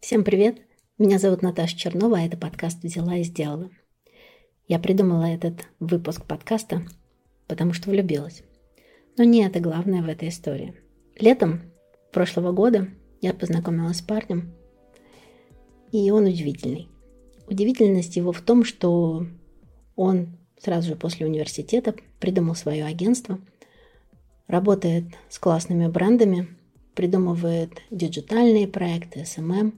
Всем привет! Меня зовут Наташа Чернова, а это подкаст «Взяла и сделала». Я придумала этот выпуск подкаста, потому что влюбилась. Но не это главное в этой истории. Летом прошлого года я познакомилась с парнем, и он удивительный. Удивительность его в том, что он сразу же после университета придумал свое агентство, работает с классными брендами, придумывает диджитальные проекты, SMM,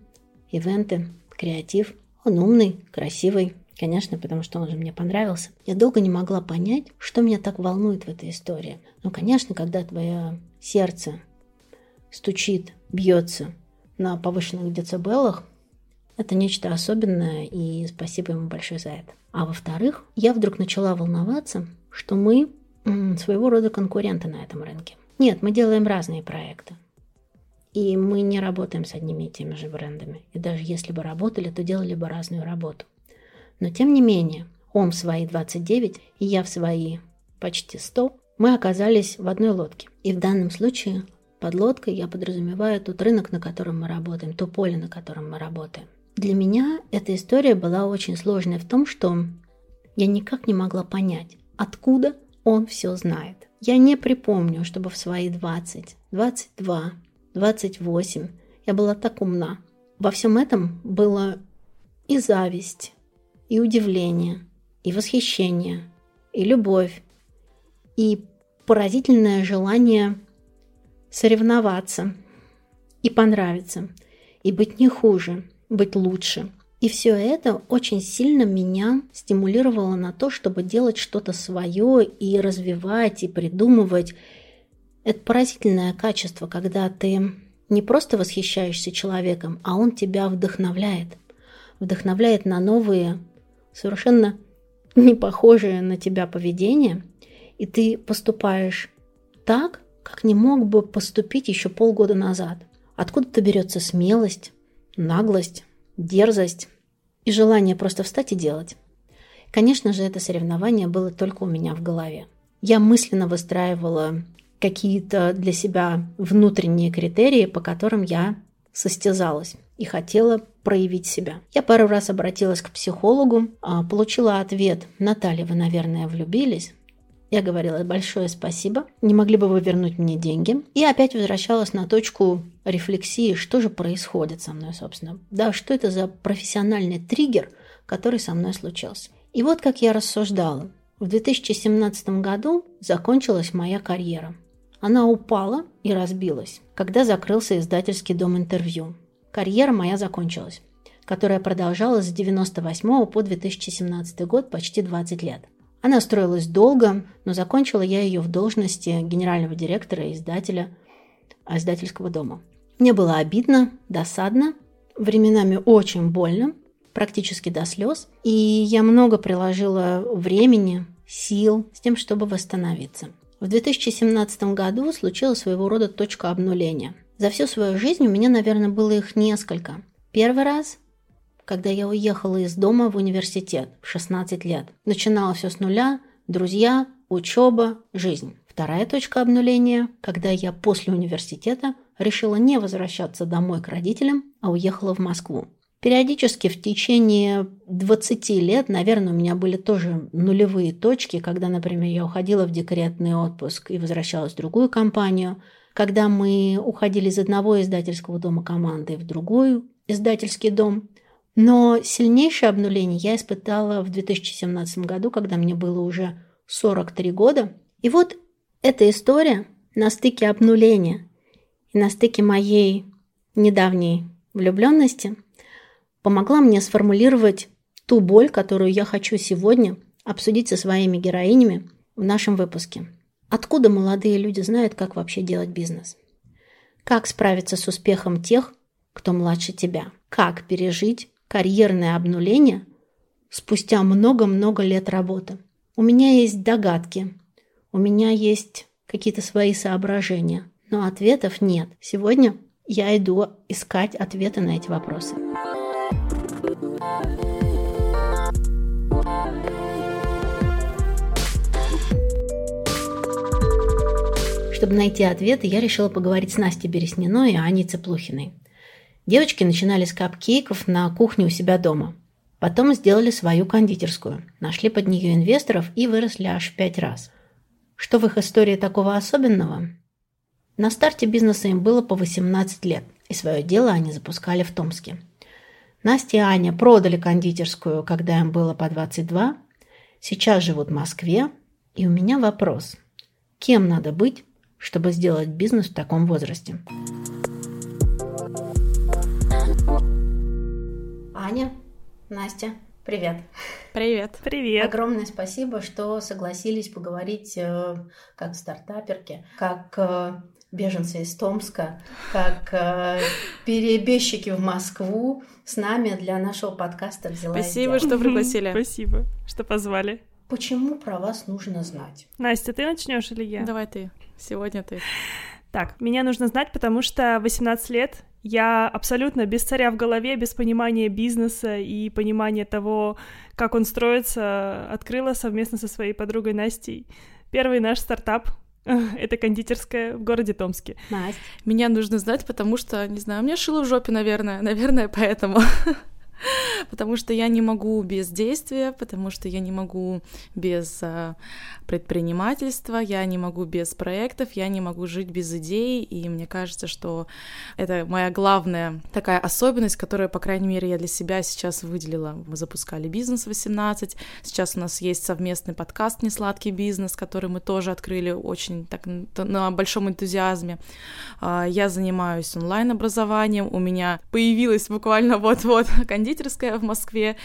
ивенты, креатив. Он умный, красивый, конечно, потому что он же мне понравился. Я долго не могла понять, что меня так волнует в этой истории. Ну, конечно, когда твое сердце стучит, бьется на повышенных децибелах, это нечто особенное, и спасибо ему большое за это. А во-вторых, я вдруг начала волноваться, что мы своего рода конкуренты на этом рынке. Нет, мы делаем разные проекты. И мы не работаем с одними и теми же брендами. И даже если бы работали, то делали бы разную работу. Но тем не менее, он в свои 29 и я в свои почти 100, мы оказались в одной лодке. И в данном случае под лодкой я подразумеваю тот рынок, на котором мы работаем, то поле, на котором мы работаем. Для меня эта история была очень сложной в том, что я никак не могла понять, откуда он все знает. Я не припомню, чтобы в свои 20, 22, 28 я была так умна. Во всем этом было и зависть, и удивление, и восхищение, и любовь, и поразительное желание соревноваться и понравиться, и быть не хуже, быть лучше. И все это очень сильно меня стимулировало на то, чтобы делать что-то свое и развивать, и придумывать. Это поразительное качество, когда ты не просто восхищаешься человеком, а он тебя вдохновляет. Вдохновляет на новые, совершенно не похожее на тебя поведение, и ты поступаешь так, как не мог бы поступить еще полгода назад. Откуда-то берется смелость, наглость, дерзость и желание просто встать и делать. Конечно же, это соревнование было только у меня в голове. Я мысленно выстраивала какие-то для себя внутренние критерии, по которым я состязалась и хотела проявить себя. Я пару раз обратилась к психологу, а, получила ответ «Наталья, вы, наверное, влюбились». Я говорила большое спасибо, не могли бы вы вернуть мне деньги? И опять возвращалась на точку рефлексии, что же происходит со мной, собственно. Да, что это за профессиональный триггер, который со мной случился. И вот как я рассуждала. В 2017 году закончилась моя карьера. Она упала и разбилась, когда закрылся издательский дом интервью. Карьера моя закончилась, которая продолжалась с 1998 по 2017 год почти 20 лет. Она строилась долго, но закончила я ее в должности генерального директора и издателя издательского дома. Мне было обидно, досадно, временами очень больно, практически до слез, и я много приложила времени, сил с тем, чтобы восстановиться. В 2017 году случилась своего рода точка обнуления. За всю свою жизнь у меня, наверное, было их несколько. Первый раз когда я уехала из дома в университет в 16 лет. Начинала все с нуля, друзья, учеба, жизнь. Вторая точка обнуления, когда я после университета решила не возвращаться домой к родителям, а уехала в Москву. Периодически в течение 20 лет, наверное, у меня были тоже нулевые точки, когда, например, я уходила в декретный отпуск и возвращалась в другую компанию, когда мы уходили из одного издательского дома команды в другой издательский дом – но сильнейшее обнуление я испытала в 2017 году, когда мне было уже 43 года. И вот эта история на стыке обнуления и на стыке моей недавней влюбленности помогла мне сформулировать ту боль, которую я хочу сегодня обсудить со своими героинями в нашем выпуске. Откуда молодые люди знают, как вообще делать бизнес? Как справиться с успехом тех, кто младше тебя? Как пережить карьерное обнуление спустя много-много лет работы. У меня есть догадки, у меня есть какие-то свои соображения, но ответов нет. Сегодня я иду искать ответы на эти вопросы. Чтобы найти ответы, я решила поговорить с Настей Бересниной и Аней Цеплухиной. Девочки начинали с капкейков на кухне у себя дома. Потом сделали свою кондитерскую, нашли под нее инвесторов и выросли аж в пять раз. Что в их истории такого особенного? На старте бизнеса им было по 18 лет, и свое дело они запускали в Томске. Настя и Аня продали кондитерскую, когда им было по 22, сейчас живут в Москве, и у меня вопрос. Кем надо быть, чтобы сделать бизнес в таком возрасте? Аня, Настя, привет. Привет. Привет. Огромное спасибо, что согласились поговорить э, как стартаперки, как э, беженцы из Томска, как э, перебежчики в Москву с нами для нашего подкаста «Взяла Спасибо, что пригласили. Спасибо, что позвали. Почему про вас нужно знать? Настя, ты начнешь или я? Давай ты. Сегодня ты. Так, меня нужно знать, потому что 18 лет я абсолютно без царя в голове, без понимания бизнеса и понимания того, как он строится, открыла совместно со своей подругой Настей первый наш стартап. Это кондитерская в городе Томске. Настя. Меня нужно знать, потому что, не знаю, у меня шило в жопе, наверное. Наверное, поэтому. потому что я не могу без действия, потому что я не могу без а, предпринимательства, я не могу без проектов, я не могу жить без идей, и мне кажется, что это моя главная такая особенность, которую, по крайней мере, я для себя сейчас выделила. Мы запускали бизнес 18, сейчас у нас есть совместный подкаст «Несладкий бизнес», который мы тоже открыли очень так на большом энтузиазме. А, я занимаюсь онлайн-образованием, у меня появилась буквально вот-вот кондитерская в Москве.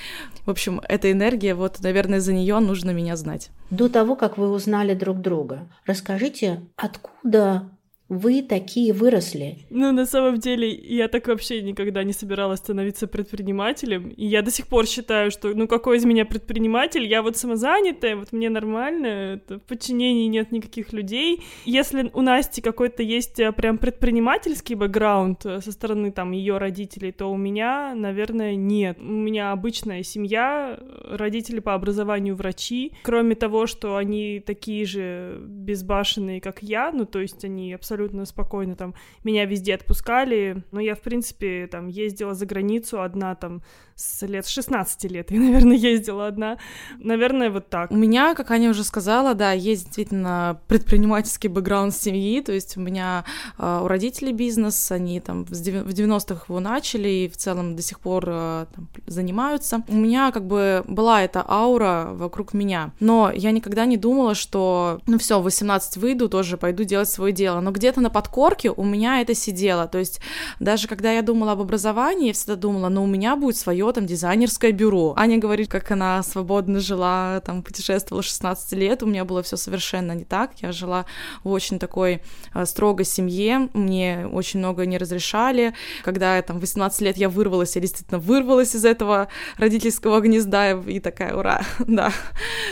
В общем, эта энергия, вот, наверное, за нее нужно меня знать. До того, как вы узнали друг друга, расскажите, откуда вы такие выросли. Ну, на самом деле, я так вообще никогда не собиралась становиться предпринимателем. И я до сих пор считаю, что, ну, какой из меня предприниматель? Я вот самозанятая, вот мне нормально, это в подчинении нет никаких людей. Если у Насти какой-то есть э, прям предпринимательский бэкграунд э, со стороны, там, ее родителей, то у меня, наверное, нет. У меня обычная семья, родители по образованию врачи. Кроме того, что они такие же безбашенные, как я, ну, то есть они абсолютно абсолютно спокойно там меня везде отпускали, но я, в принципе, там ездила за границу одна там с лет 16 лет я, наверное, ездила одна. Наверное, вот так. У меня, как Аня уже сказала, да, есть действительно предпринимательский бэкграунд семьи, то есть у меня э, у родителей бизнес, они там в 90-х его начали и в целом до сих пор э, там, занимаются. У меня как бы была эта аура вокруг меня, но я никогда не думала, что, ну все, в 18 выйду, тоже пойду делать свое дело, но где-то на подкорке у меня это сидело, то есть даже когда я думала об образовании, я всегда думала, ну у меня будет свое там дизайнерское бюро. Аня говорит, как она свободно жила, там путешествовала 16 лет, у меня было все совершенно не так. Я жила в очень такой э, строгой семье, мне очень много не разрешали. Когда там 18 лет я вырвалась, я действительно вырвалась из этого родительского гнезда и такая, ура, да,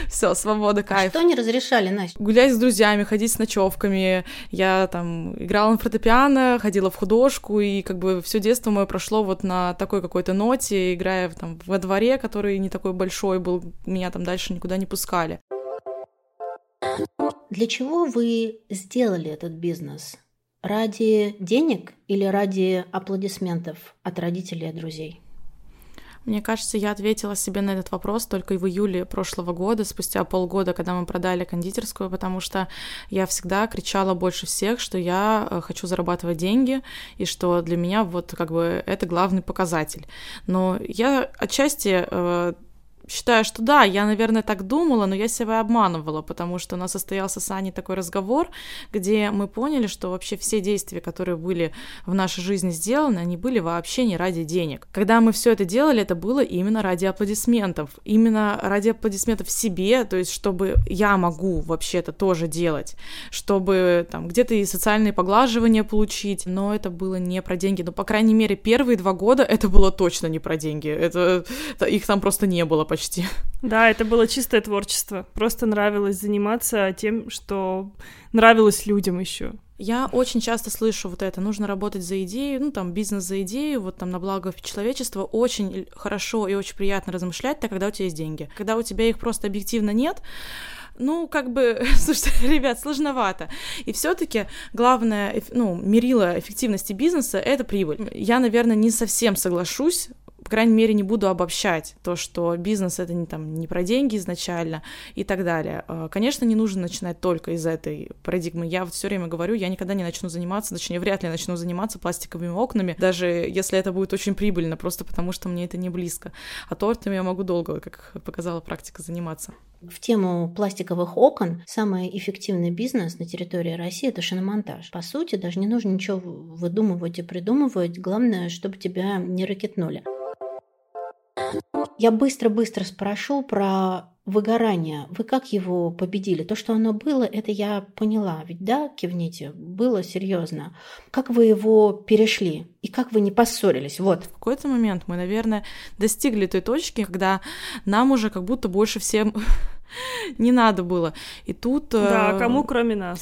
все, свобода, кайф. Что не разрешали, Настя? Гулять с друзьями, ходить с ночевками. Я там играла на фортепиано, ходила в художку, и как бы все детство мое прошло вот на такой какой-то ноте, играя там во дворе, который не такой большой был, меня там дальше никуда не пускали. Для чего вы сделали этот бизнес? Ради денег или ради аплодисментов от родителей и друзей? Мне кажется, я ответила себе на этот вопрос только в июле прошлого года, спустя полгода, когда мы продали кондитерскую, потому что я всегда кричала больше всех, что я э, хочу зарабатывать деньги, и что для меня вот как бы это главный показатель. Но я отчасти э, считаю, что да, я, наверное, так думала, но я себя обманывала, потому что у нас состоялся с Аней такой разговор, где мы поняли, что вообще все действия, которые были в нашей жизни сделаны, они были вообще не ради денег. Когда мы все это делали, это было именно ради аплодисментов, именно ради аплодисментов себе, то есть чтобы я могу вообще это тоже делать, чтобы там где-то и социальные поглаживания получить, но это было не про деньги, но, по крайней мере, первые два года это было точно не про деньги, это их там просто не было, почти. Да, это было чистое творчество. Просто нравилось заниматься тем, что нравилось людям еще. Я очень часто слышу вот это, нужно работать за идею, ну там бизнес за идею, вот там на благо человечества. Очень хорошо и очень приятно размышлять, так когда у тебя есть деньги. Когда у тебя их просто объективно нет, Ну, как бы, слушайте, ребят, сложновато. И все-таки главное, ну, мерило эффективности бизнеса — это прибыль. Я, наверное, не совсем соглашусь по крайней мере, не буду обобщать то, что бизнес это не, там, не про деньги изначально и так далее. А, конечно, не нужно начинать только из этой парадигмы. Я вот все время говорю, я никогда не начну заниматься, точнее, вряд ли начну заниматься пластиковыми окнами, даже если это будет очень прибыльно, просто потому что мне это не близко. А тортами я могу долго, как показала практика, заниматься. В тему пластиковых окон самый эффективный бизнес на территории России – это шиномонтаж. По сути, даже не нужно ничего выдумывать и придумывать. Главное, чтобы тебя не ракетнули. Я быстро-быстро спрошу про выгорание. Вы как его победили? То, что оно было, это я поняла. Ведь да, кивните, было серьезно. Как вы его перешли? И как вы не поссорились? Вот. В какой-то момент мы, наверное, достигли той точки, когда нам уже как будто больше всем не надо было. И тут... Да, э, кому кроме нас.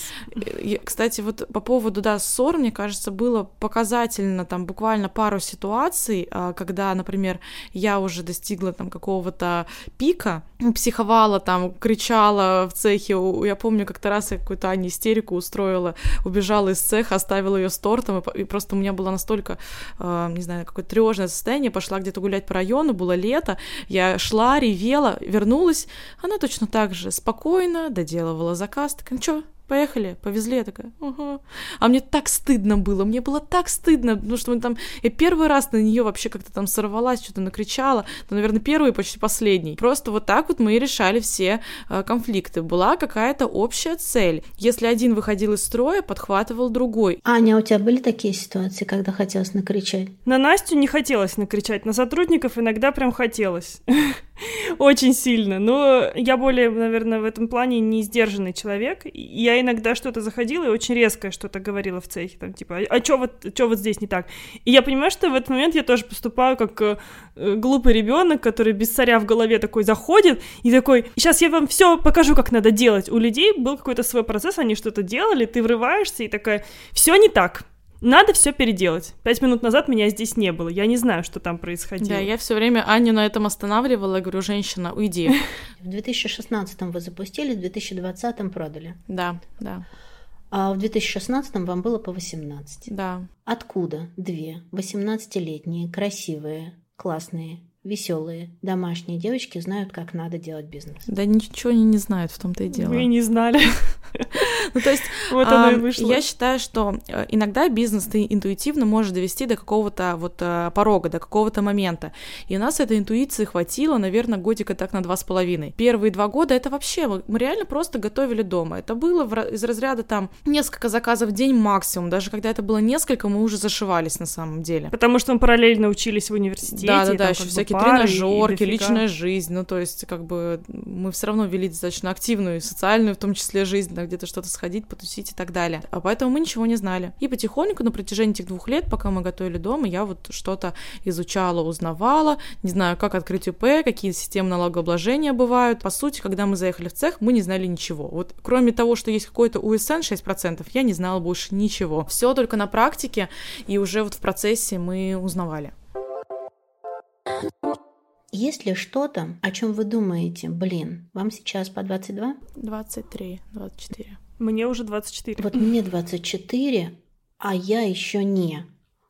Кстати, вот по поводу, да, ссор, мне кажется, было показательно там буквально пару ситуаций, а, когда, например, я уже достигла там какого-то пика, психовала там, кричала в цехе. Я помню, как-то раз я какую-то Ане истерику устроила, убежала из цеха, оставила ее с тортом, и просто у меня было настолько, а, не знаю, какое-то тревожное состояние, пошла где-то гулять по району, было лето, я шла, ревела, вернулась, она точно точно так же спокойно доделывала заказ. Так, ну что, поехали, повезли, я такая, угу. А мне так стыдно было, мне было так стыдно, потому что мы там, я первый раз на нее вообще как-то там сорвалась, что-то накричала, ну, наверное, первый и почти последний. Просто вот так вот мы и решали все э, конфликты. Была какая-то общая цель. Если один выходил из строя, подхватывал другой. Аня, а у тебя были такие ситуации, когда хотелось накричать? На Настю не хотелось накричать, на сотрудников иногда прям хотелось. Очень сильно. Но я более, наверное, в этом плане не сдержанный человек. Я иногда что-то заходила и очень резко что-то говорила в цехе, там, типа, а что вот, что вот здесь не так? И я понимаю, что в этот момент я тоже поступаю как э, глупый ребенок, который без царя в голове такой заходит и такой, сейчас я вам все покажу, как надо делать. У людей был какой-то свой процесс, они что-то делали, ты врываешься и такая, все не так надо все переделать. Пять минут назад меня здесь не было. Я не знаю, что там происходило. Да, я все время Аню на этом останавливала. Говорю, женщина, уйди. В 2016 вы запустили, в 2020 продали. Да, да. А в 2016 вам было по 18. Да. Откуда две 18-летние, красивые, классные веселые домашние девочки знают, как надо делать бизнес. Да ничего они не знают, в том-то и дело. Мы не знали. Ну, то есть, вот оно и вышло. я считаю, что э, иногда бизнес ты интуитивно можешь довести до какого-то вот э, порога, до какого-то момента. И у нас этой интуиции хватило, наверное, годика так на два с половиной. Первые два года это вообще, мы реально просто готовили дома. Это было из разряда там несколько заказов в день максимум. Даже когда это было несколько, мы уже зашивались на самом деле. Потому что мы параллельно учились в университете. Да, да, да, еще всякие пары, тренажерки, личная жизнь. Ну, то есть, как бы мы все равно вели достаточно активную, социальную, в том числе, жизнь, да, где-то что-то сходить, потусить и так далее. А поэтому мы ничего не знали. И потихоньку на протяжении этих двух лет, пока мы готовили дома, я вот что-то изучала, узнавала, не знаю, как открыть УП, какие системы налогообложения бывают. По сути, когда мы заехали в цех, мы не знали ничего. Вот кроме того, что есть какой-то УСН 6%, я не знала больше ничего. Все только на практике, и уже вот в процессе мы узнавали. Есть ли что-то, о чем вы думаете, блин, вам сейчас по 22? 23, 24. Мне уже 24. Вот мне 24, а я еще не.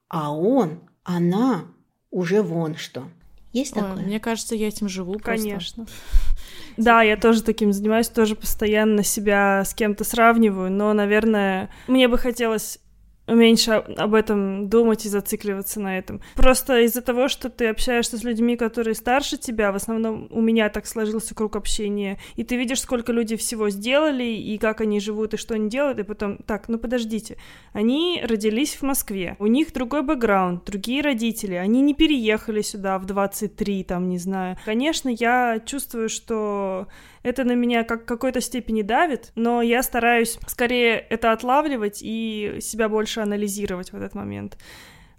А он, она уже вон что. Есть такое? Ой, мне кажется, я этим живу Конечно. Просто. Да, я тоже таким занимаюсь, тоже постоянно себя с кем-то сравниваю, но, наверное, мне бы хотелось меньше об этом думать и зацикливаться на этом. Просто из-за того, что ты общаешься с людьми, которые старше тебя, в основном у меня так сложился круг общения, и ты видишь, сколько люди всего сделали, и как они живут, и что они делают, и потом, так, ну подождите, они родились в Москве, у них другой бэкграунд, другие родители, они не переехали сюда в 23, там, не знаю. Конечно, я чувствую, что это на меня как какой-то степени давит, но я стараюсь скорее это отлавливать и себя больше анализировать в этот момент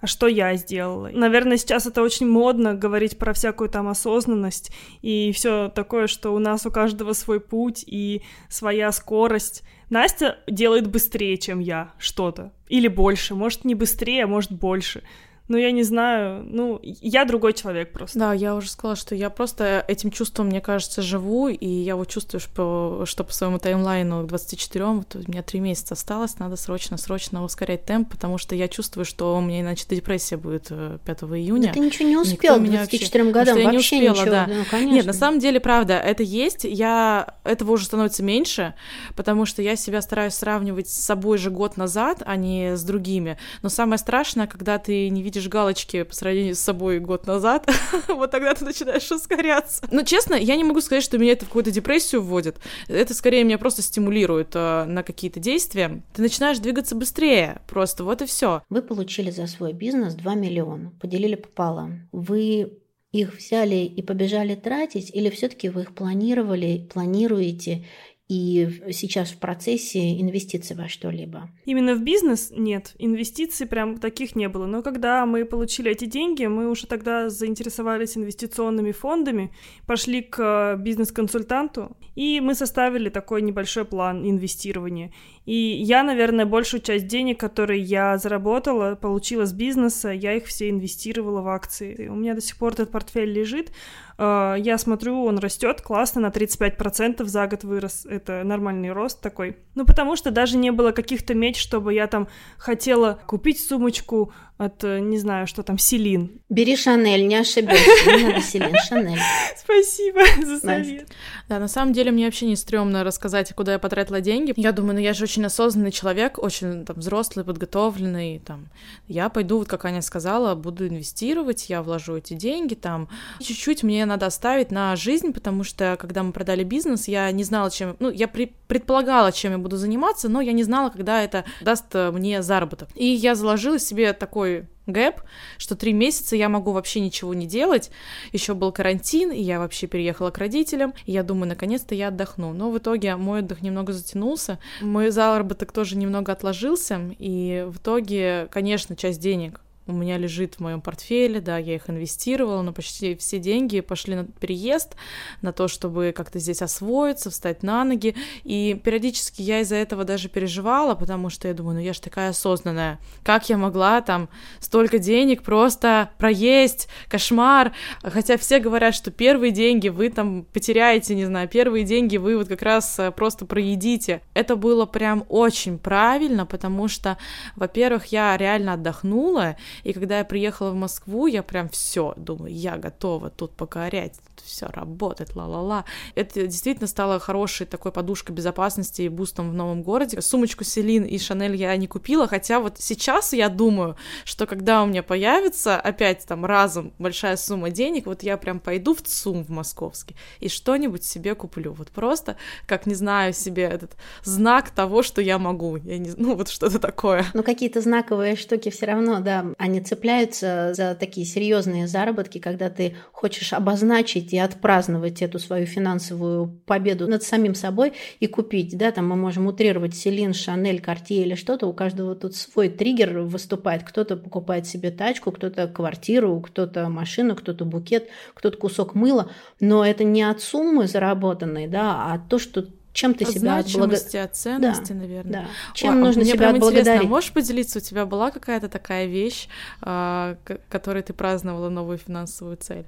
а что я сделала. Наверное, сейчас это очень модно говорить про всякую там осознанность и все такое, что у нас у каждого свой путь и своя скорость. Настя делает быстрее, чем я, что-то. Или больше. Может, не быстрее, а может, больше. Ну, я не знаю, ну, я другой человек просто. Да, я уже сказала, что я просто этим чувством, мне кажется, живу, и я вот чувствую, что, что по своему таймлайну к 24 вот у меня три месяца осталось, надо срочно-срочно ускорять темп, потому что я чувствую, что у меня иначе депрессия будет 5 э, июня. Да ты ничего не успел к 24 годам, я вообще не успела, ничего. да. Ну, конечно. Нет, на самом деле, правда, это есть, я... этого уже становится меньше, потому что я себя стараюсь сравнивать с собой же год назад, а не с другими, но самое страшное, когда ты не видишь видишь галочки по сравнению с собой год назад, вот тогда ты начинаешь ускоряться. Но честно, я не могу сказать, что меня это в какую-то депрессию вводит. Это скорее меня просто стимулирует э, на какие-то действия. Ты начинаешь двигаться быстрее, просто вот и все. Вы получили за свой бизнес 2 миллиона, поделили пополам. Вы их взяли и побежали тратить, или все-таки вы их планировали, планируете и сейчас в процессе инвестиций во что-либо? Именно в бизнес нет, инвестиций прям таких не было. Но когда мы получили эти деньги, мы уже тогда заинтересовались инвестиционными фондами, пошли к бизнес-консультанту, и мы составили такой небольшой план инвестирования. И я, наверное, большую часть денег, которые я заработала, получила с бизнеса, я их все инвестировала в акции. У меня до сих пор этот портфель лежит, Э, я смотрю, он растет классно, на 35% за год вырос. Это нормальный рост такой. Ну, потому что даже не было каких-то меч, чтобы я там хотела купить сумочку от, э, не знаю, что там, Селин. Бери Шанель, не ошибешься. Не надо Селин, Шанель. Спасибо за совет. Да, на самом деле мне вообще не стрёмно рассказать, куда я потратила деньги. Я думаю, ну я же очень осознанный человек, очень там взрослый, подготовленный, там. Я пойду, вот как Аня сказала, буду инвестировать, я вложу эти деньги, там. Чуть-чуть мне надо оставить на жизнь, потому что, когда мы продали бизнес, я не знала, чем... Ну, я при... предполагала, чем я буду заниматься, но я не знала, когда это даст э, мне заработок. И я заложила себе такой гэп, что три месяца я могу вообще ничего не делать. Еще был карантин, и я вообще переехала к родителям. И я думаю, наконец-то я отдохну. Но в итоге мой отдых немного затянулся. Мой заработок тоже немного отложился. И в итоге, конечно, часть денег у меня лежит в моем портфеле, да, я их инвестировала, но почти все деньги пошли на переезд, на то, чтобы как-то здесь освоиться, встать на ноги, и периодически я из-за этого даже переживала, потому что я думаю, ну я же такая осознанная, как я могла там столько денег просто проесть, кошмар, хотя все говорят, что первые деньги вы там потеряете, не знаю, первые деньги вы вот как раз э, просто проедите. Это было прям очень правильно, потому что, во-первых, я реально отдохнула, и когда я приехала в Москву, я прям все думаю, я готова тут покорять, все работает, ла-ла-ла. Это действительно стало хорошей такой подушкой безопасности и бустом в новом городе. Сумочку Селин и Шанель я не купила, хотя вот сейчас я думаю, что когда у меня появится опять там разом большая сумма денег, вот я прям пойду в ЦУМ в московский и что-нибудь себе куплю. Вот просто, как не знаю себе, этот знак того, что я могу. Я не, ну вот что-то такое. Ну какие-то знаковые штуки все равно, да, они цепляются за такие серьезные заработки, когда ты хочешь обозначить и отпраздновать эту свою финансовую победу над самим собой и купить, да, там мы можем утрировать Селин, Шанель, Картье или что-то, у каждого тут свой триггер выступает, кто-то покупает себе тачку, кто-то квартиру, кто-то машину, кто-то букет, кто-то кусок мыла, но это не от суммы заработанной, да, а то, что чем ты от себя отблагодарить? от ценности, да, наверное. Да. Чем О, нужно мне себя прям отблагодарить? Интересно, можешь поделиться, у тебя была какая-то такая вещь, э, которой ты праздновала новую финансовую цель?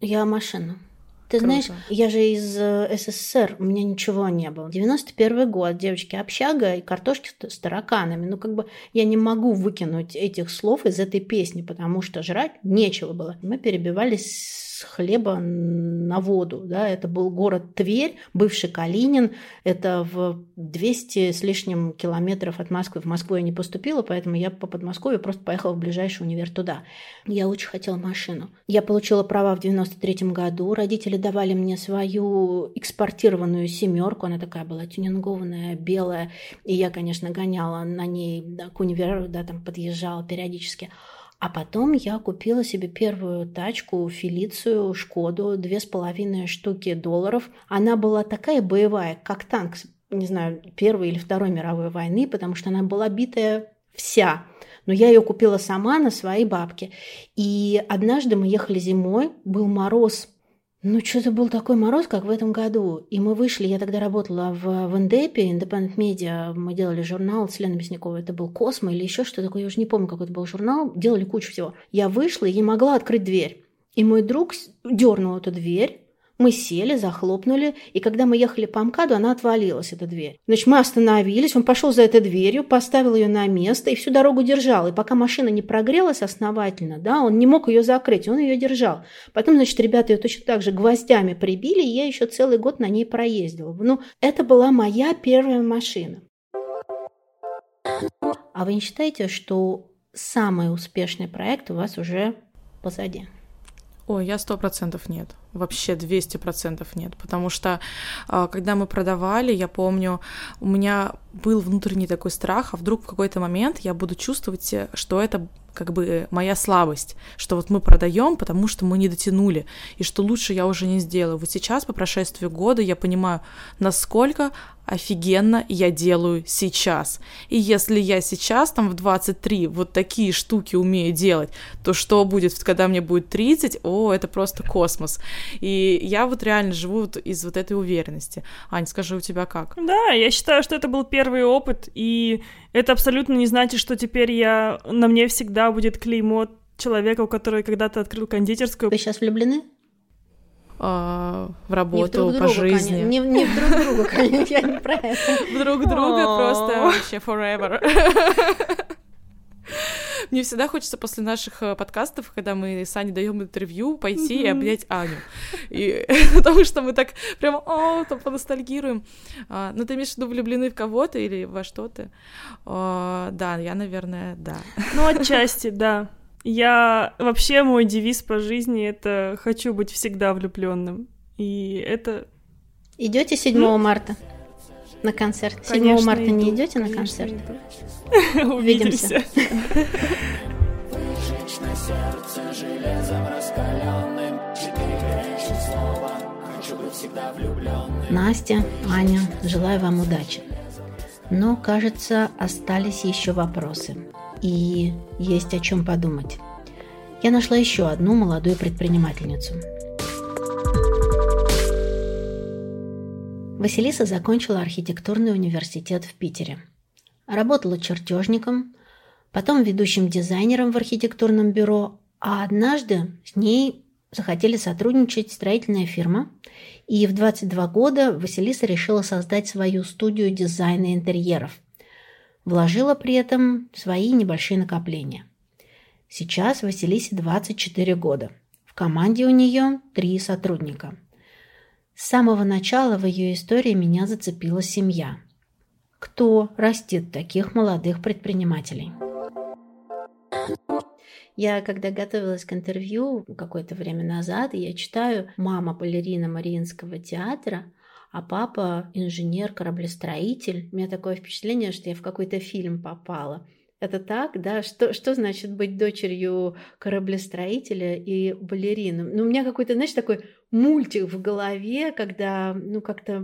Я машину. Ты Круто. знаешь, я же из э, СССР, у меня ничего не было. 91 год, девочки, общага и картошки с тараканами. Ну, как бы я не могу выкинуть этих слов из этой песни, потому что жрать нечего было. Мы перебивались с хлеба на воду. Да? Это был город Тверь, бывший Калинин. Это в 200 с лишним километров от Москвы. В Москву я не поступила, поэтому я по Подмосковью просто поехала в ближайший универ туда. Я очень хотела машину. Я получила права в 93 году. Родители давали мне свою экспортированную семерку. Она такая была тюнингованная, белая. И я, конечно, гоняла на ней да, к универу, да, там подъезжала периодически. А потом я купила себе первую тачку, Фелицию, Шкоду, две с половиной штуки долларов. Она была такая боевая, как танк, не знаю, Первой или Второй мировой войны, потому что она была битая вся. Но я ее купила сама на свои бабки. И однажды мы ехали зимой, был мороз Ну, что-то был такой мороз, как в этом году. И мы вышли, я тогда работала в, в Индепе, Independent Media, мы делали журнал с Леной Мясниковой, это был Космо или еще что такое, я уже не помню, какой это был журнал, делали кучу всего. Я вышла и не могла открыть дверь. И мой друг дернул эту дверь, мы сели, захлопнули, и когда мы ехали по МКАДу, она отвалилась, эта дверь. Значит, мы остановились, он пошел за этой дверью, поставил ее на место и всю дорогу держал. И пока машина не прогрелась основательно, да, он не мог ее закрыть, он ее держал. Потом, значит, ребята ее точно так же гвоздями прибили, и я еще целый год на ней проездила. Ну, это была моя первая машина. А вы не считаете, что самый успешный проект у вас уже позади? Ой, я сто процентов нет. Вообще 200 процентов нет. Потому что, а, когда мы продавали, я помню, у меня был внутренний такой страх, а вдруг в какой-то момент я буду чувствовать, что это как бы моя слабость, что вот мы продаем, потому что мы не дотянули, и что лучше я уже не сделаю. Вот сейчас, по прошествии года, я понимаю, насколько офигенно я делаю сейчас. И если я сейчас, там, в 23, вот такие штуки умею делать, то что будет, когда мне будет 30? О, это просто космос. И я вот реально живу вот из вот этой уверенности. Ань, скажи, у тебя как? Да, я считаю, что это был первый опыт, и это абсолютно не значит, что теперь я на мне всегда будет клеймо человека, который когда-то открыл кондитерскую. Вы сейчас влюблены? А, в работу, по жизни. Не, не в друг друга, конечно, я не про это. В друг друга просто вообще forever. Мне всегда хочется после наших э, подкастов, когда мы с Аней даем интервью, пойти и обнять Аню. И, потому что мы так прямо, о, там поностальгируем. А, ну, ты имеешь в виду влюблены в кого-то или во что-то? А, да, я, наверное, да. Ну, отчасти, да. Я вообще мой девиз по жизни это хочу быть всегда влюбленным. И это. Идете 7 mm? марта на концерт? 7 конечно, марта иду, не идете на концерт? Увидимся. Настя, Аня, желаю вам удачи. Но, кажется, остались еще вопросы и есть о чем подумать. Я нашла еще одну молодую предпринимательницу. Василиса закончила архитектурный университет в Питере. Работала чертежником, потом ведущим дизайнером в архитектурном бюро, а однажды с ней захотели сотрудничать строительная фирма, и в 22 года Василиса решила создать свою студию дизайна интерьеров – вложила при этом свои небольшие накопления. Сейчас Василисе 24 года. В команде у нее три сотрудника. С самого начала в ее истории меня зацепила семья. Кто растит таких молодых предпринимателей? Я, когда готовилась к интервью какое-то время назад, я читаю «Мама балерина Мариинского театра», а папа инженер-кораблестроитель. У меня такое впечатление, что я в какой-то фильм попала. Это так, да? Что, что значит быть дочерью кораблестроителя и балерины? Ну, у меня какой-то, знаешь, такой мультик в голове, когда, ну, как-то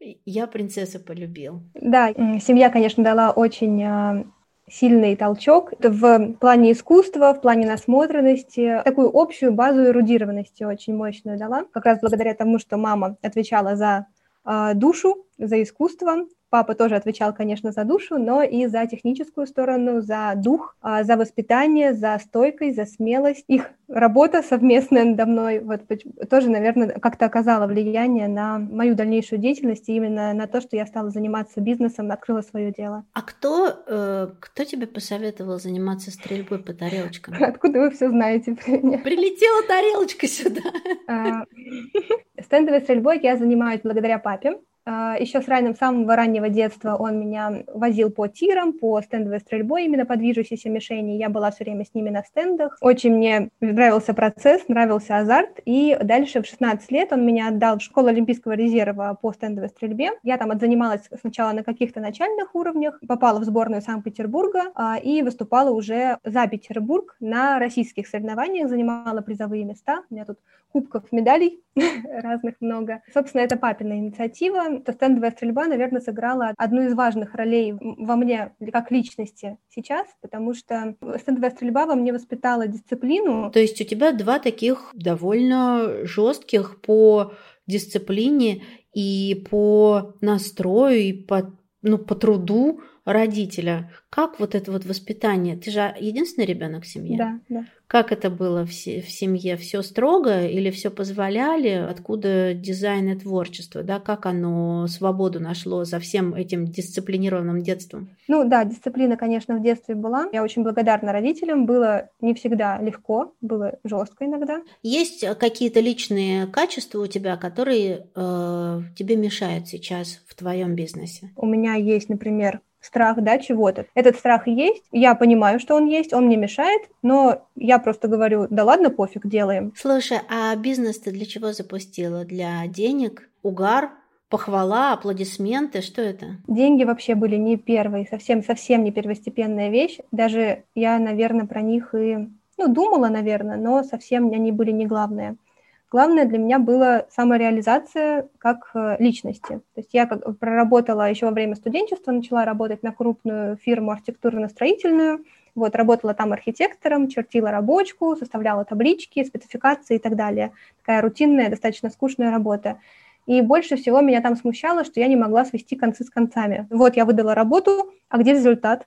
я принцессу полюбил. Да, семья, конечно, дала очень а, сильный толчок. В плане искусства, в плане насмотренности, такую общую базу эрудированности очень мощную дала, как раз благодаря тому, что мама отвечала за э, душу, за искусство, Папа тоже отвечал, конечно, за душу, но и за техническую сторону, за дух, а, за воспитание, за стойкость, за смелость. Их работа совместная надо мной вот, тоже, наверное, как-то оказала влияние на мою дальнейшую деятельность и именно на то, что я стала заниматься бизнесом, открыла свое дело. А кто, э, кто тебе посоветовал заниматься стрельбой по тарелочкам? Откуда вы все знаете про меня? Прилетела тарелочка сюда. А, стендовой стрельбой я занимаюсь благодаря папе. А, Еще с ранним, самого раннего детства он меня возил по тирам, по стендовой стрельбой, именно по движущейся мишени. Я была все время с ними на стендах. Очень мне нравился процесс, нравился азарт. И дальше в 16 лет он меня отдал в школу Олимпийского резерва по стендовой стрельбе. Я там отзанималась сначала на каких-то начальных уровнях, попала в сборную Санкт-Петербурга а, и выступала уже за Петербург на российских соревнованиях, занимала призовые места. У меня тут кубков, медалей разных много. Собственно, это папина инициатива. То стендовая стрельба, наверное, сыграла одну из важных ролей во мне как личности сейчас, потому что стендовая стрельба во мне воспитала дисциплину. То есть у тебя два таких довольно жестких по дисциплине и по настрою, и по, ну, по труду родителя. Как вот это вот воспитание? Ты же единственный ребенок в семье? Да, да. Как это было в, в семье? Все строго или все позволяли? Откуда дизайн и творчество? Да? Как оно свободу нашло за всем этим дисциплинированным детством? Ну да, дисциплина, конечно, в детстве была. Я очень благодарна родителям. Было не всегда легко, было жестко иногда. Есть какие-то личные качества у тебя, которые э, тебе мешают сейчас в твоем бизнесе? У меня есть, например, страх, да, чего-то. Этот страх есть, я понимаю, что он есть, он мне мешает, но я просто говорю, да ладно, пофиг, делаем. Слушай, а бизнес ты для чего запустила? Для денег? Угар? Похвала, аплодисменты, что это? Деньги вообще были не первые, совсем-совсем не первостепенная вещь. Даже я, наверное, про них и ну, думала, наверное, но совсем они были не главные. Главное для меня была самореализация как э, личности. То есть я как проработала еще во время студенчества, начала работать на крупную фирму архитектурно-строительную, вот, работала там архитектором, чертила рабочку, составляла таблички, спецификации и так далее. Такая рутинная, достаточно скучная работа. И больше всего меня там смущало, что я не могла свести концы с концами. Вот я выдала работу, а где результат?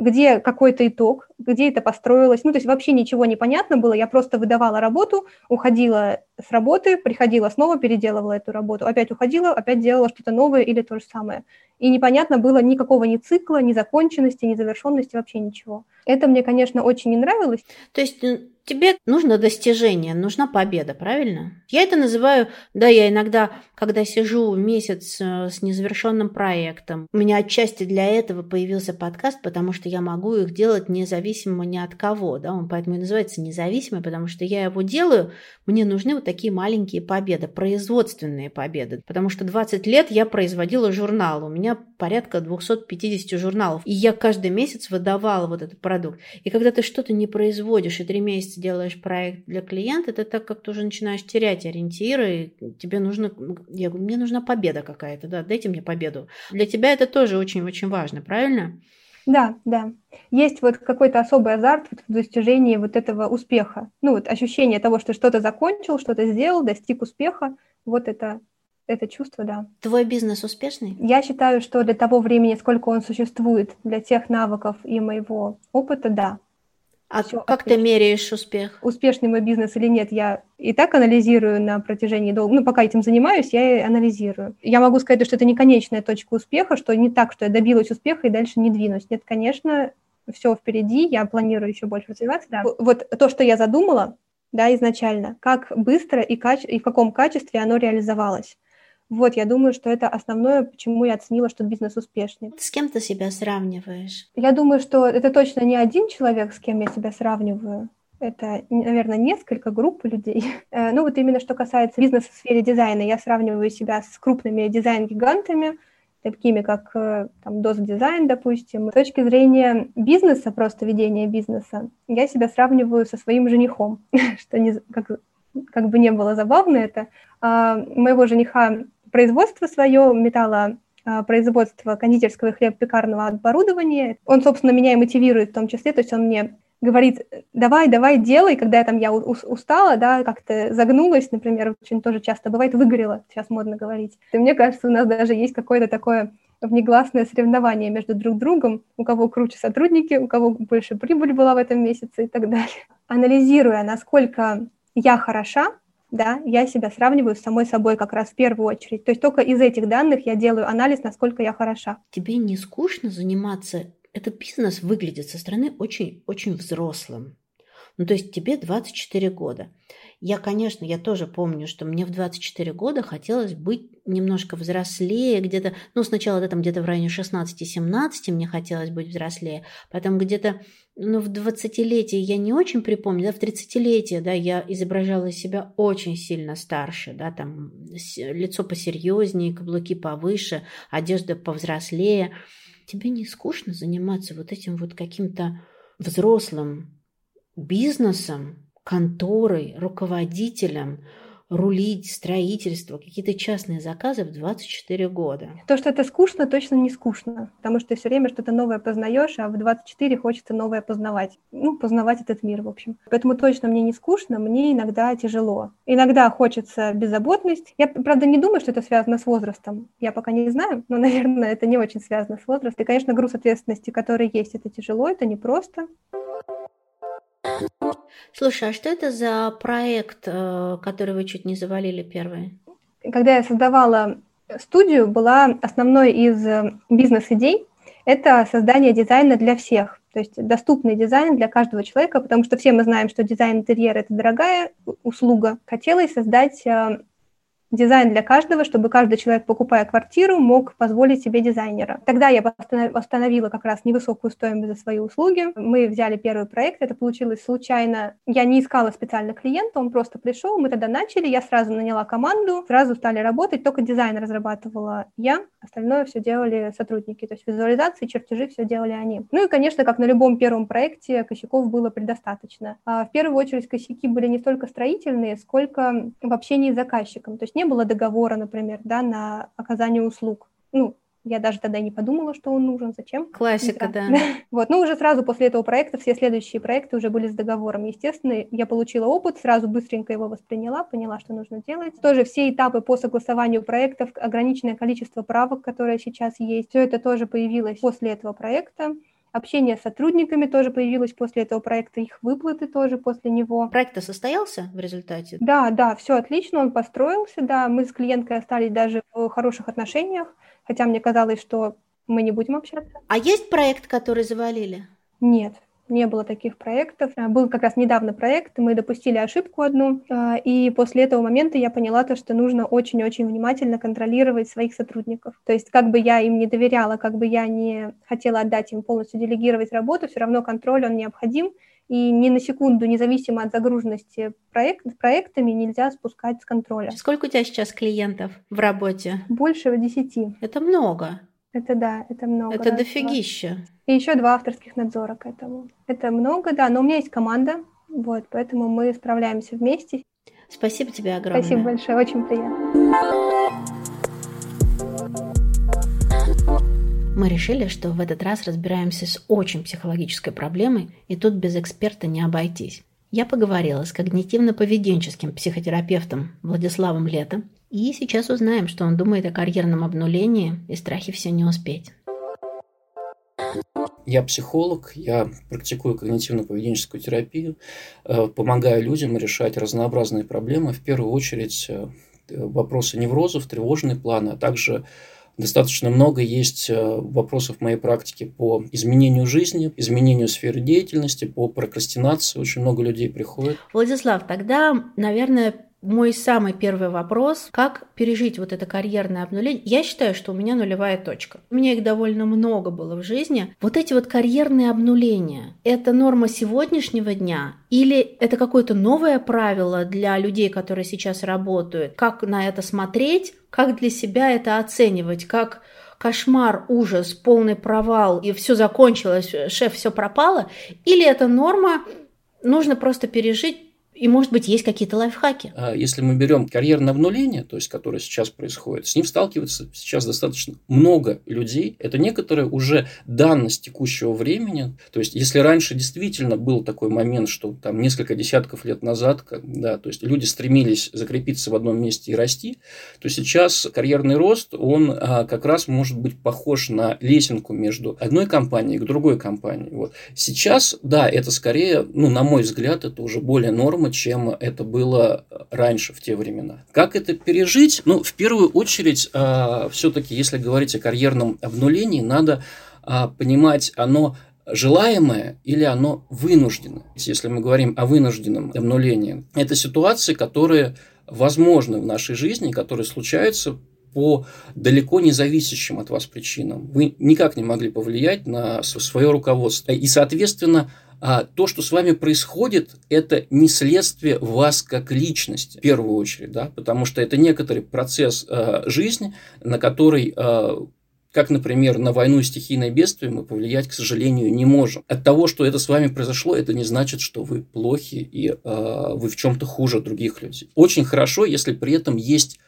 где какой-то итог, где это построилось. Ну, то есть вообще ничего не понятно было. Я просто выдавала работу, уходила с работы, приходила снова, переделывала эту работу, опять уходила, опять делала что-то новое или то же самое. И непонятно было никакого ни цикла, ни законченности, ни завершенности, вообще ничего. Это мне, конечно, очень не нравилось. То есть Тебе нужно достижение, нужна победа, правильно? Я это называю, да, я иногда, когда сижу месяц э, с незавершенным проектом, у меня отчасти для этого появился подкаст, потому что я могу их делать независимо ни от кого, да, он поэтому и называется независимый, потому что я его делаю, мне нужны вот такие маленькие победы, производственные победы, потому что 20 лет я производила журнал, у меня порядка 250 журналов, и я каждый месяц выдавала вот этот продукт. И когда ты что-то не производишь, и три месяца делаешь проект для клиента, ты так как-то уже начинаешь терять ориентиры, и тебе нужно, я говорю, мне нужна победа какая-то, да, дайте мне победу. Для тебя это тоже очень-очень важно, правильно? Да, да. Есть вот какой-то особый азарт в достижении вот этого успеха. Ну вот ощущение того, что что-то закончил, что-то сделал, достиг успеха. Вот это это чувство, да. Твой бизнес успешный? Я считаю, что для того времени, сколько он существует, для тех навыков и моего опыта, да. А Всё как отлично. ты меряешь успех? Успешный мой бизнес или нет, я и так анализирую на протяжении долго. Ну, пока этим занимаюсь, я анализирую. Я могу сказать, что это не конечная точка успеха, что не так, что я добилась успеха и дальше не двинусь. Нет, конечно, все впереди, я планирую еще больше развиваться. Да. Вот то, что я задумала, да, изначально, как быстро и, каче- и в каком качестве оно реализовалось. Вот, я думаю, что это основное, почему я оценила, что бизнес успешный. С кем ты себя сравниваешь? Я думаю, что это точно не один человек, с кем я себя сравниваю. Это, наверное, несколько групп людей. Э, ну вот именно что касается бизнеса в сфере дизайна, я сравниваю себя с крупными дизайн-гигантами, такими как э, там, Доза Дизайн, допустим. С точки зрения бизнеса, просто ведения бизнеса, я себя сравниваю со своим женихом, что не, как, как бы не было забавно это. А, моего жениха производство свое, металла производство кондитерского и хлеб-пекарного оборудования. Он, собственно, меня и мотивирует в том числе, то есть он мне говорит, давай, давай, делай, когда я там я устала, да, как-то загнулась, например, очень тоже часто бывает, выгорела, сейчас модно говорить. И мне кажется, у нас даже есть какое-то такое внегласное соревнование между друг другом, у кого круче сотрудники, у кого больше прибыль была в этом месяце и так далее. Анализируя, насколько я хороша, да, я себя сравниваю с самой собой как раз в первую очередь. То есть только из этих данных я делаю анализ, насколько я хороша. Тебе не скучно заниматься? Этот бизнес выглядит со стороны очень-очень взрослым. Ну, то есть тебе 24 года. Я, конечно, я тоже помню, что мне в 24 года хотелось быть немножко взрослее, где-то, ну, сначала да, там где-то в районе 16-17 мне хотелось быть взрослее, потом где-то, ну, в 20-летие я не очень припомню, да, в 30-летие, да, я изображала себя очень сильно старше, да, там лицо посерьезнее, каблуки повыше, одежда повзрослее. Тебе не скучно заниматься вот этим вот каким-то взрослым бизнесом, конторой, руководителем, рулить строительство, какие-то частные заказы в 24 года. То, что это скучно, точно не скучно, потому что ты все время что-то новое познаешь, а в 24 хочется новое познавать. Ну, познавать этот мир, в общем. Поэтому точно мне не скучно, мне иногда тяжело. Иногда хочется беззаботность. Я, правда, не думаю, что это связано с возрастом. Я пока не знаю, но, наверное, это не очень связано с возрастом. И, конечно, груз ответственности, который есть, это тяжело, это непросто. Слушай, а что это за проект, э, который вы чуть не завалили первый? Когда я создавала студию, была основной из э, бизнес-идей это создание дизайна для всех. То есть доступный дизайн для каждого человека, потому что все мы знаем, что дизайн интерьера – это дорогая услуга. Хотелось создать э, дизайн для каждого, чтобы каждый человек, покупая квартиру, мог позволить себе дизайнера. Тогда я установила как раз невысокую стоимость за свои услуги. Мы взяли первый проект, это получилось случайно. Я не искала специально клиента, он просто пришел, мы тогда начали, я сразу наняла команду, сразу стали работать, только дизайн разрабатывала я, остальное все делали сотрудники, то есть визуализации, чертежи все делали они. Ну и, конечно, как на любом первом проекте, косяков было предостаточно. А в первую очередь косяки были не столько строительные, сколько в общении с заказчиком. То есть не было договора, например, да, на оказание услуг. Ну, я даже тогда не подумала, что он нужен, зачем. Классика, да. Вот, ну уже сразу после этого проекта все следующие проекты уже были с договором. Естественно, я получила опыт, сразу быстренько его восприняла, поняла, что нужно делать. Тоже все этапы по согласованию проектов, ограниченное количество правок, которые сейчас есть, все это тоже появилось после этого проекта. Общение с сотрудниками тоже появилось после этого проекта, их выплаты тоже после него. Проект-то состоялся в результате? Да, да, все отлично, он построился, да, мы с клиенткой остались даже в хороших отношениях, хотя мне казалось, что мы не будем общаться. А есть проект, который завалили? Нет, не было таких проектов. А, был как раз недавно проект, мы допустили ошибку одну, а, и после этого момента я поняла то, что нужно очень-очень внимательно контролировать своих сотрудников. То есть как бы я им не доверяла, как бы я не хотела отдать им полностью делегировать работу, все равно контроль, он необходим, и ни на секунду, независимо от загруженности проект, проектами, нельзя спускать с контроля. Сколько у тебя сейчас клиентов в работе? Больше десяти. Это много. Это да, это много. Это раз, дофигища. Два. И еще два авторских надзора к этому. Это много, да, но у меня есть команда, вот, поэтому мы справляемся вместе. Спасибо тебе огромное. Спасибо большое, очень приятно. Мы решили, что в этот раз разбираемся с очень психологической проблемой, и тут без эксперта не обойтись. Я поговорила с когнитивно-поведенческим психотерапевтом Владиславом Лето, и сейчас узнаем, что он думает о карьерном обнулении и страхе все не успеть. Я психолог, я практикую когнитивно-поведенческую терапию, э, помогаю людям решать разнообразные проблемы, в первую очередь э, вопросы неврозов, тревожные планы, а также Достаточно много есть э, вопросов в моей практике по изменению жизни, изменению сферы деятельности, по прокрастинации. Очень много людей приходит. Владислав, тогда, наверное, мой самый первый вопрос, как пережить вот это карьерное обнуление. Я считаю, что у меня нулевая точка. У меня их довольно много было в жизни. Вот эти вот карьерные обнуления, это норма сегодняшнего дня или это какое-то новое правило для людей, которые сейчас работают? Как на это смотреть? Как для себя это оценивать? Как кошмар, ужас, полный провал, и все закончилось, шеф, все пропало? Или это норма, нужно просто пережить, и, может быть, есть какие-то лайфхаки. А если мы берем карьерное обнуление, то есть, которое сейчас происходит, с ним сталкивается сейчас достаточно много людей. Это некоторая уже данность текущего времени. То есть, если раньше действительно был такой момент, что там несколько десятков лет назад, да, то есть, люди стремились закрепиться в одном месте и расти, то сейчас карьерный рост, он а, как раз может быть похож на лесенку между одной компанией к другой компании. Вот. Сейчас, да, это скорее, ну, на мой взгляд, это уже более норма, проблемы, чем это было раньше, в те времена. Как это пережить? Ну, в первую очередь, э, все-таки, если говорить о карьерном обнулении, надо э, понимать, оно желаемое или оно вынужденное. Если мы говорим о вынужденном обнулении, это ситуации, которые возможны в нашей жизни, которые случаются по далеко не зависящим от вас причинам. Вы никак не могли повлиять на свое руководство. И, соответственно, а то, что с вами происходит, это не следствие вас как личности, в первую очередь, да, потому что это некоторый процесс э, жизни, на который э, Как, например, на войну и стихийное бедствие мы повлиять, к сожалению, не можем. От того, что это с вами произошло, это не значит, что вы плохи и э, вы в чем-то хуже других людей. Очень хорошо, если при этом есть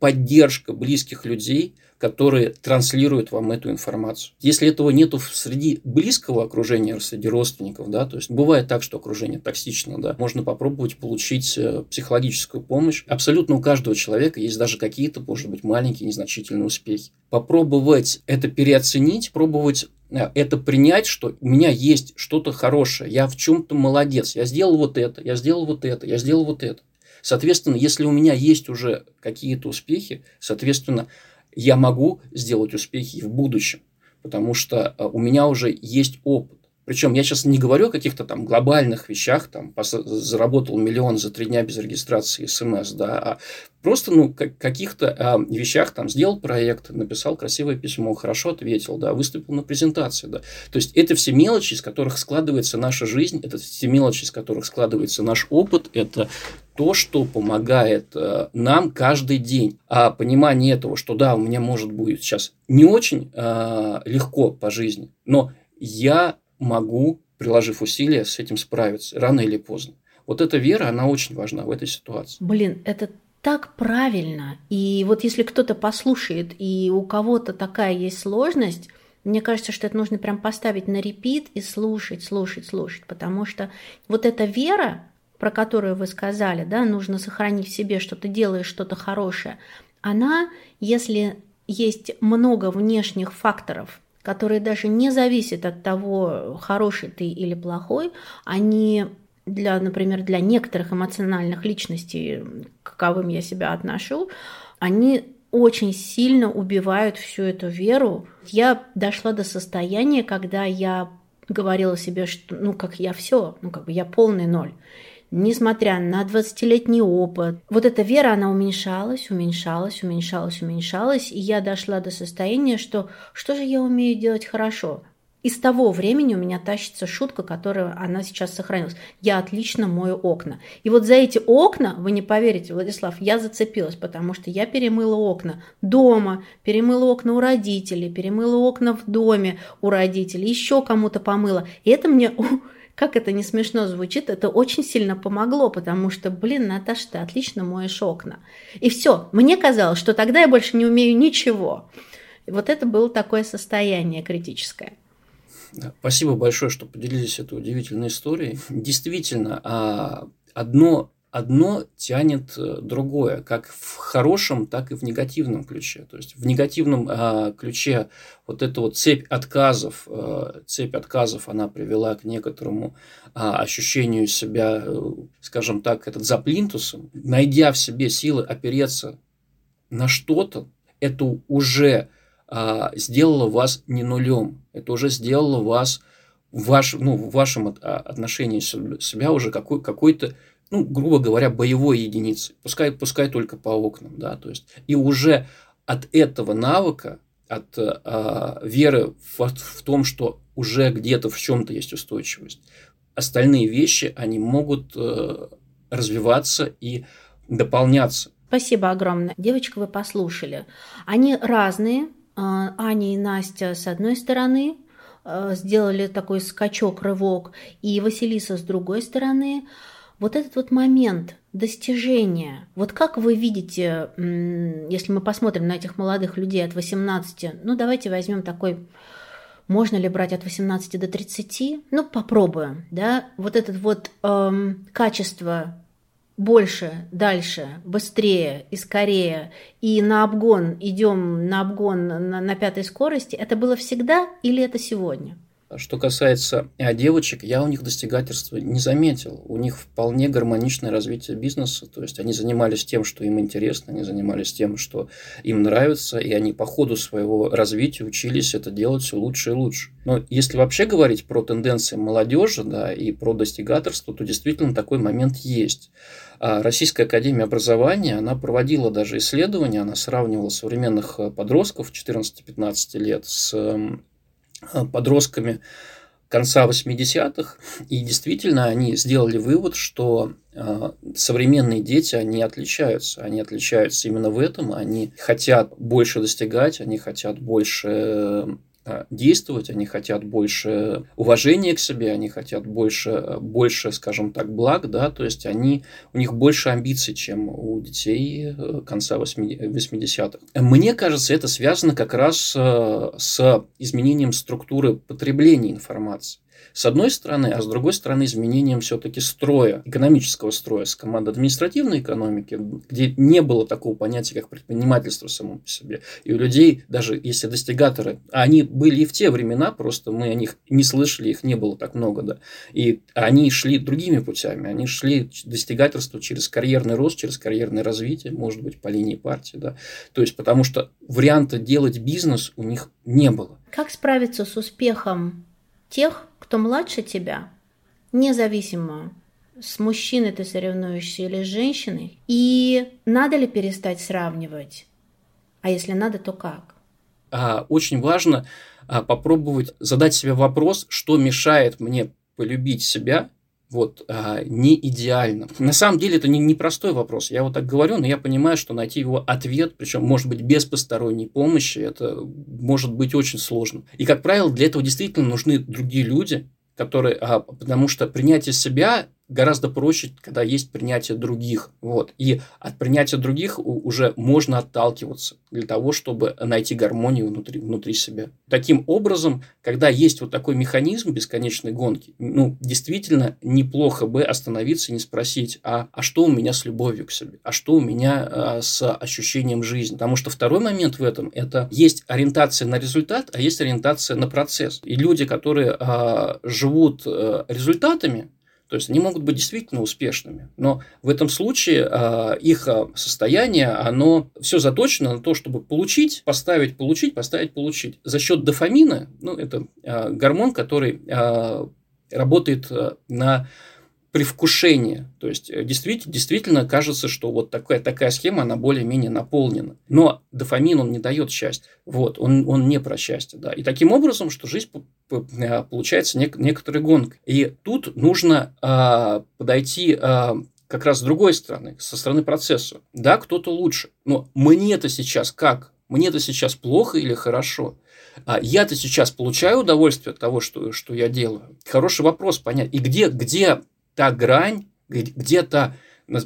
поддержка близких людей, которые транслируют вам эту информацию. Если этого нету среди близкого окружения, среди родственников, да, то есть бывает так, что окружение токсично, да, можно попробовать получить э, психологическую помощь. Абсолютно у каждого человека есть даже какие-то, может быть, маленькие, незначительные успехи. Попробовать это переоценить, пробовать э, это принять, что у меня есть что-то хорошее, я в чем-то молодец, я сделал вот это, я сделал вот это, я сделал вот это. Соответственно, если у меня есть уже какие-то успехи, соответственно, я могу сделать успехи и в будущем, потому что э, у меня уже есть опыт. Причем я сейчас не говорю о каких-то там глобальных вещах, там, заработал миллион за три дня без регистрации смс, да, а просто, ну, каких-то а, вещах, там, сделал проект, написал красивое письмо, хорошо ответил, да, выступил на презентации, да. То есть, это все мелочи, из которых складывается наша жизнь, это все мелочи, из которых складывается наш опыт, это то, что помогает э, нам каждый день. А понимание этого, что да, у меня может быть сейчас не очень э, легко по жизни, но я могу, приложив усилия, с этим справиться рано или поздно. Вот эта вера, она очень важна в этой ситуации. Блин, это так правильно. И вот если кто-то послушает, и у кого-то такая есть сложность, мне кажется, что это нужно прям поставить на репит и слушать, слушать, слушать, потому что вот эта вера, про которую вы сказали, да, нужно сохранить в себе, что ты делаешь что-то хорошее, она, если есть много внешних факторов, которые даже не зависят от того, хороший ты или плохой, они для, например, для некоторых эмоциональных личностей, к каковым я себя отношу, они очень сильно убивают всю эту веру. Я дошла до состояния, когда я говорила себе, что ну как я все, ну как бы я полный ноль несмотря на 20-летний опыт. Вот эта вера, она уменьшалась, уменьшалась, уменьшалась, уменьшалась, и я дошла до состояния, что что же я умею делать хорошо? И с того времени у меня тащится шутка, которая она сейчас сохранилась. Я отлично мою окна. И вот за эти окна, вы не поверите, Владислав, я зацепилась, потому что я перемыла окна дома, перемыла окна у родителей, перемыла окна в доме у родителей, еще кому-то помыла. И это мне как это не смешно звучит, это очень сильно помогло, потому что, блин, Наташа, ты отлично моешь окна. И все, мне казалось, что тогда я больше не умею ничего. И вот это было такое состояние критическое. Спасибо большое, что поделились этой удивительной историей. Действительно, а, одно одно тянет э, другое, как в хорошем, так и в негативном ключе. То есть в негативном э, ключе вот эта вот цепь отказов, э, цепь отказов, она привела к некоторому э, ощущению себя, э, скажем так, этот за плинтусом, найдя в себе силы опереться на что-то, это уже э, сделало вас не нулем, это уже сделало вас ваш, ну, в вашем отношении себя уже какой, какой-то ну, грубо говоря, боевой единицы, пускай, пускай только по окнам, да, то есть, и уже от этого навыка, от э, веры в, в том, что уже где-то в чем-то есть устойчивость, остальные вещи, они могут э, развиваться и дополняться. Спасибо огромное. Девочка, вы послушали. Они разные. А, Аня и Настя с одной стороны э, сделали такой скачок, рывок, и Василиса с другой стороны – вот этот вот момент достижения, вот как вы видите, если мы посмотрим на этих молодых людей от 18, ну давайте возьмем такой, можно ли брать от 18 до 30, ну попробуем, да, вот этот вот эм, качество больше, дальше, быстрее и скорее, и на обгон идем на обгон на, на пятой скорости, это было всегда или это сегодня? Что касается а, девочек, я у них достигательства не заметил. У них вполне гармоничное развитие бизнеса. То есть они занимались тем, что им интересно, они занимались тем, что им нравится, и они по ходу своего развития учились это делать все лучше и лучше. Но если вообще говорить про тенденции молодежи да, и про достигаторство, то действительно такой момент есть. А Российская академия образования, она проводила даже исследования, она сравнивала современных подростков 14-15 лет с Э, подростками конца 80-х, и действительно они сделали вывод, что э, современные дети, они отличаются. Они отличаются именно в этом, они хотят больше достигать, они хотят больше Э, действовать, они хотят больше уважения к себе, они хотят больше, больше, скажем так, благ, да, то есть они, у них больше амбиций, чем у детей э, конца 80-х. Мне кажется, это связано как раз э, с изменением структуры потребления информации с одной стороны, а с другой стороны изменением все-таки строя, экономического строя с командой административной экономики, где не было такого понятия, как предпринимательство само по себе. И у людей, даже если достигаторы, а они были и в те времена, просто мы о них не слышали, их не было так много, да, и они шли другими путями, они шли достигательство через карьерный рост, через карьерное развитие, может быть, по линии партии, да, то есть потому что варианта делать бизнес у них не было. Как справиться с успехом тех, кто младше тебя, независимо, с мужчиной ты соревнуешься или с женщиной, и надо ли перестать сравнивать? А если надо, то как? А, очень важно а, попробовать задать себе вопрос, что мешает мне полюбить себя вот, а, не идеально. На самом деле это не непростой вопрос. Я вот так говорю, но я понимаю, что найти его ответ, причем, может быть, без посторонней помощи, это может быть очень сложно. И, как правило, для этого действительно нужны другие люди, которые, а, потому что принятие себя гораздо проще, когда есть принятие других. Вот. И от принятия других уже можно отталкиваться для того, чтобы найти гармонию внутри, внутри себя. Таким образом, когда есть вот такой механизм бесконечной гонки, ну, действительно неплохо бы остановиться и не спросить, а, а что у меня с любовью к себе, а что у меня а, с ощущением жизни. Потому что второй момент в этом – это есть ориентация на результат, а есть ориентация на процесс. И люди, которые а, живут а, результатами, то есть они могут быть действительно успешными, но в этом случае э, их а, состояние, оно все заточено на то, чтобы получить, поставить, получить, поставить, получить. За счет дофамина, ну, это э, гормон, который э, работает на привкушение. То есть, э, действительно, действительно кажется, что вот такая, такая схема, она более-менее наполнена. Но дофамин, он не дает счастья. Вот, он, он не про счастье. Да. И таким образом, что жизнь э, получается нек- некоторой гонкой. И тут нужно а, подойти а, как раз с другой стороны, со стороны процесса. Да, кто-то лучше, но мне это сейчас как? Мне это сейчас плохо или хорошо? А я-то сейчас получаю удовольствие от того, что, что я делаю. Хороший вопрос понять. И где, где та грань, где-то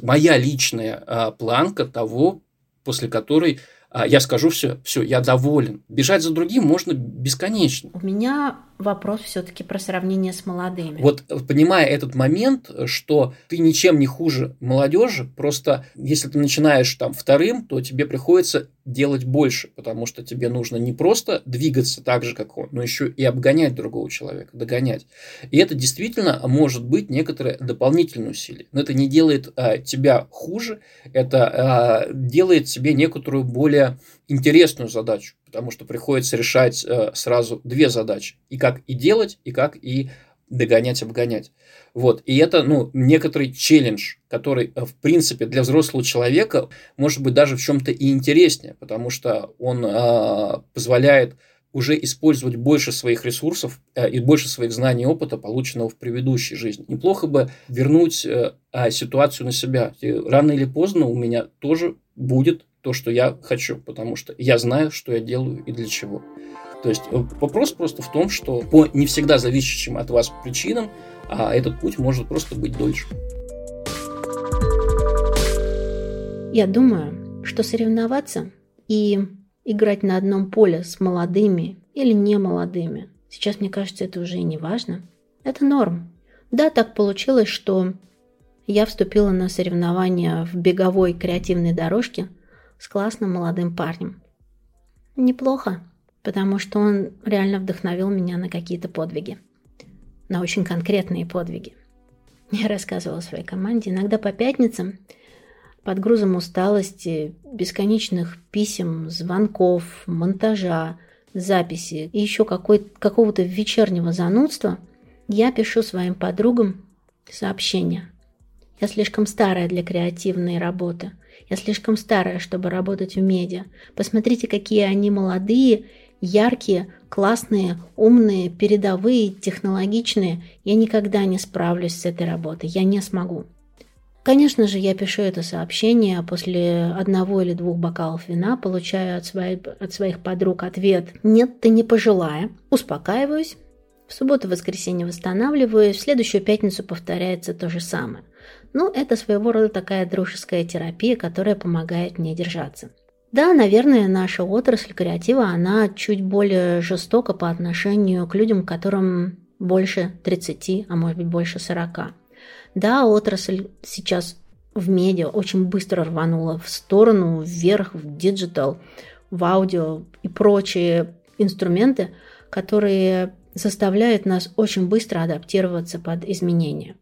моя личная а, планка того, после которой а, я скажу все, все, я доволен. Бежать за другим можно бесконечно. У меня вопрос все-таки про сравнение с молодыми. Вот понимая этот момент, что ты ничем не хуже молодежи, просто если ты начинаешь там вторым, то тебе приходится делать больше, потому что тебе нужно не просто двигаться так же, как он, но еще и обгонять другого человека, догонять. И это действительно может быть некоторое дополнительное усилие. Но это не делает а, тебя хуже, это а, делает тебе некоторую более интересную задачу, потому что приходится решать а, сразу две задачи. И как и делать, и как и догонять, обгонять. Вот. И это, ну, некоторый челлендж, который, э, в принципе, для взрослого человека может быть даже в чем-то и интереснее, потому что он э, позволяет уже использовать больше своих ресурсов э, и больше своих знаний и опыта, полученного в предыдущей жизни. Неплохо бы вернуть э, ситуацию на себя. И рано или поздно у меня тоже будет то, что я хочу, потому что я знаю, что я делаю и для чего. То есть э, вопрос просто в том, что по не всегда зависящим от вас причинам, а этот путь может просто быть дольше. Я думаю, что соревноваться и играть на одном поле с молодыми или не молодыми, сейчас, мне кажется, это уже и не важно. Это норм. Да, так получилось, что я вступила на соревнования в беговой креативной дорожке с классным молодым парнем. Неплохо потому что он реально вдохновил меня на какие-то подвиги, на очень конкретные подвиги. Я рассказывала своей команде, иногда по пятницам под грузом усталости, бесконечных писем, звонков, монтажа, записи и еще какого-то вечернего занудства, я пишу своим подругам сообщения. Я слишком старая для креативной работы. Я слишком старая, чтобы работать в медиа. Посмотрите, какие они молодые яркие, классные, умные, передовые, технологичные, я никогда не справлюсь с этой работой, я не смогу. Конечно же, я пишу это сообщение, после одного или двух бокалов вина получаю от, своей, от своих подруг ответ «Нет, ты не пожилая». Успокаиваюсь. В субботу-воскресенье восстанавливаюсь, в следующую пятницу повторяется то же самое. Ну, это своего рода такая дружеская терапия, которая помогает мне держаться. Да, наверное, наша отрасль креатива, она чуть более жестока по отношению к людям, которым больше 30, а может быть больше 40. Да, отрасль сейчас в медиа очень быстро рванула в сторону, вверх, в digital, в аудио и прочие инструменты, которые заставляют нас очень быстро адаптироваться под изменения.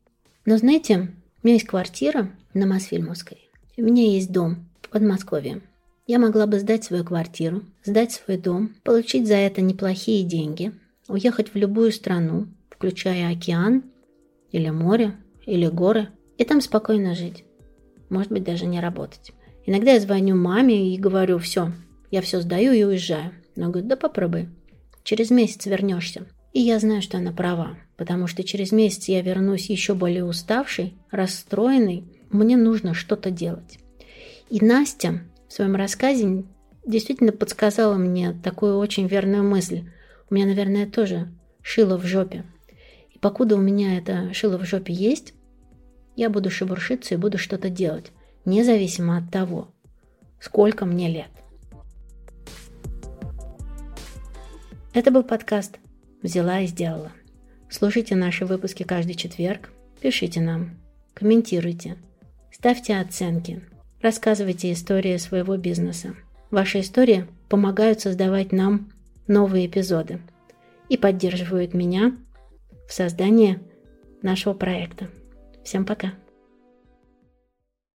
Но знаете, у меня есть квартира на Мосфильмовской, у меня есть дом в Подмосковье. Я могла бы сдать свою квартиру, сдать свой дом, получить за это неплохие деньги, уехать в любую страну, включая океан или море, или горы, и там спокойно жить. Может быть, даже не работать. Иногда я звоню маме и говорю, все, я все сдаю и уезжаю. Она говорит, да попробуй. Через месяц вернешься. И я знаю, что она права, потому что через месяц я вернусь еще более уставший, расстроенный. Мне нужно что-то делать. И Настя в своем рассказе действительно подсказала мне такую очень верную мысль. У меня, наверное, тоже шило в жопе покуда у меня это шило в жопе есть, я буду шебуршиться и буду что-то делать, независимо от того, сколько мне лет. Это был подкаст «Взяла и сделала». Слушайте наши выпуски каждый четверг, пишите нам, комментируйте, ставьте оценки, рассказывайте истории своего бизнеса. Ваши истории помогают создавать нам новые эпизоды и поддерживают меня в создании нашего проекта. Всем пока!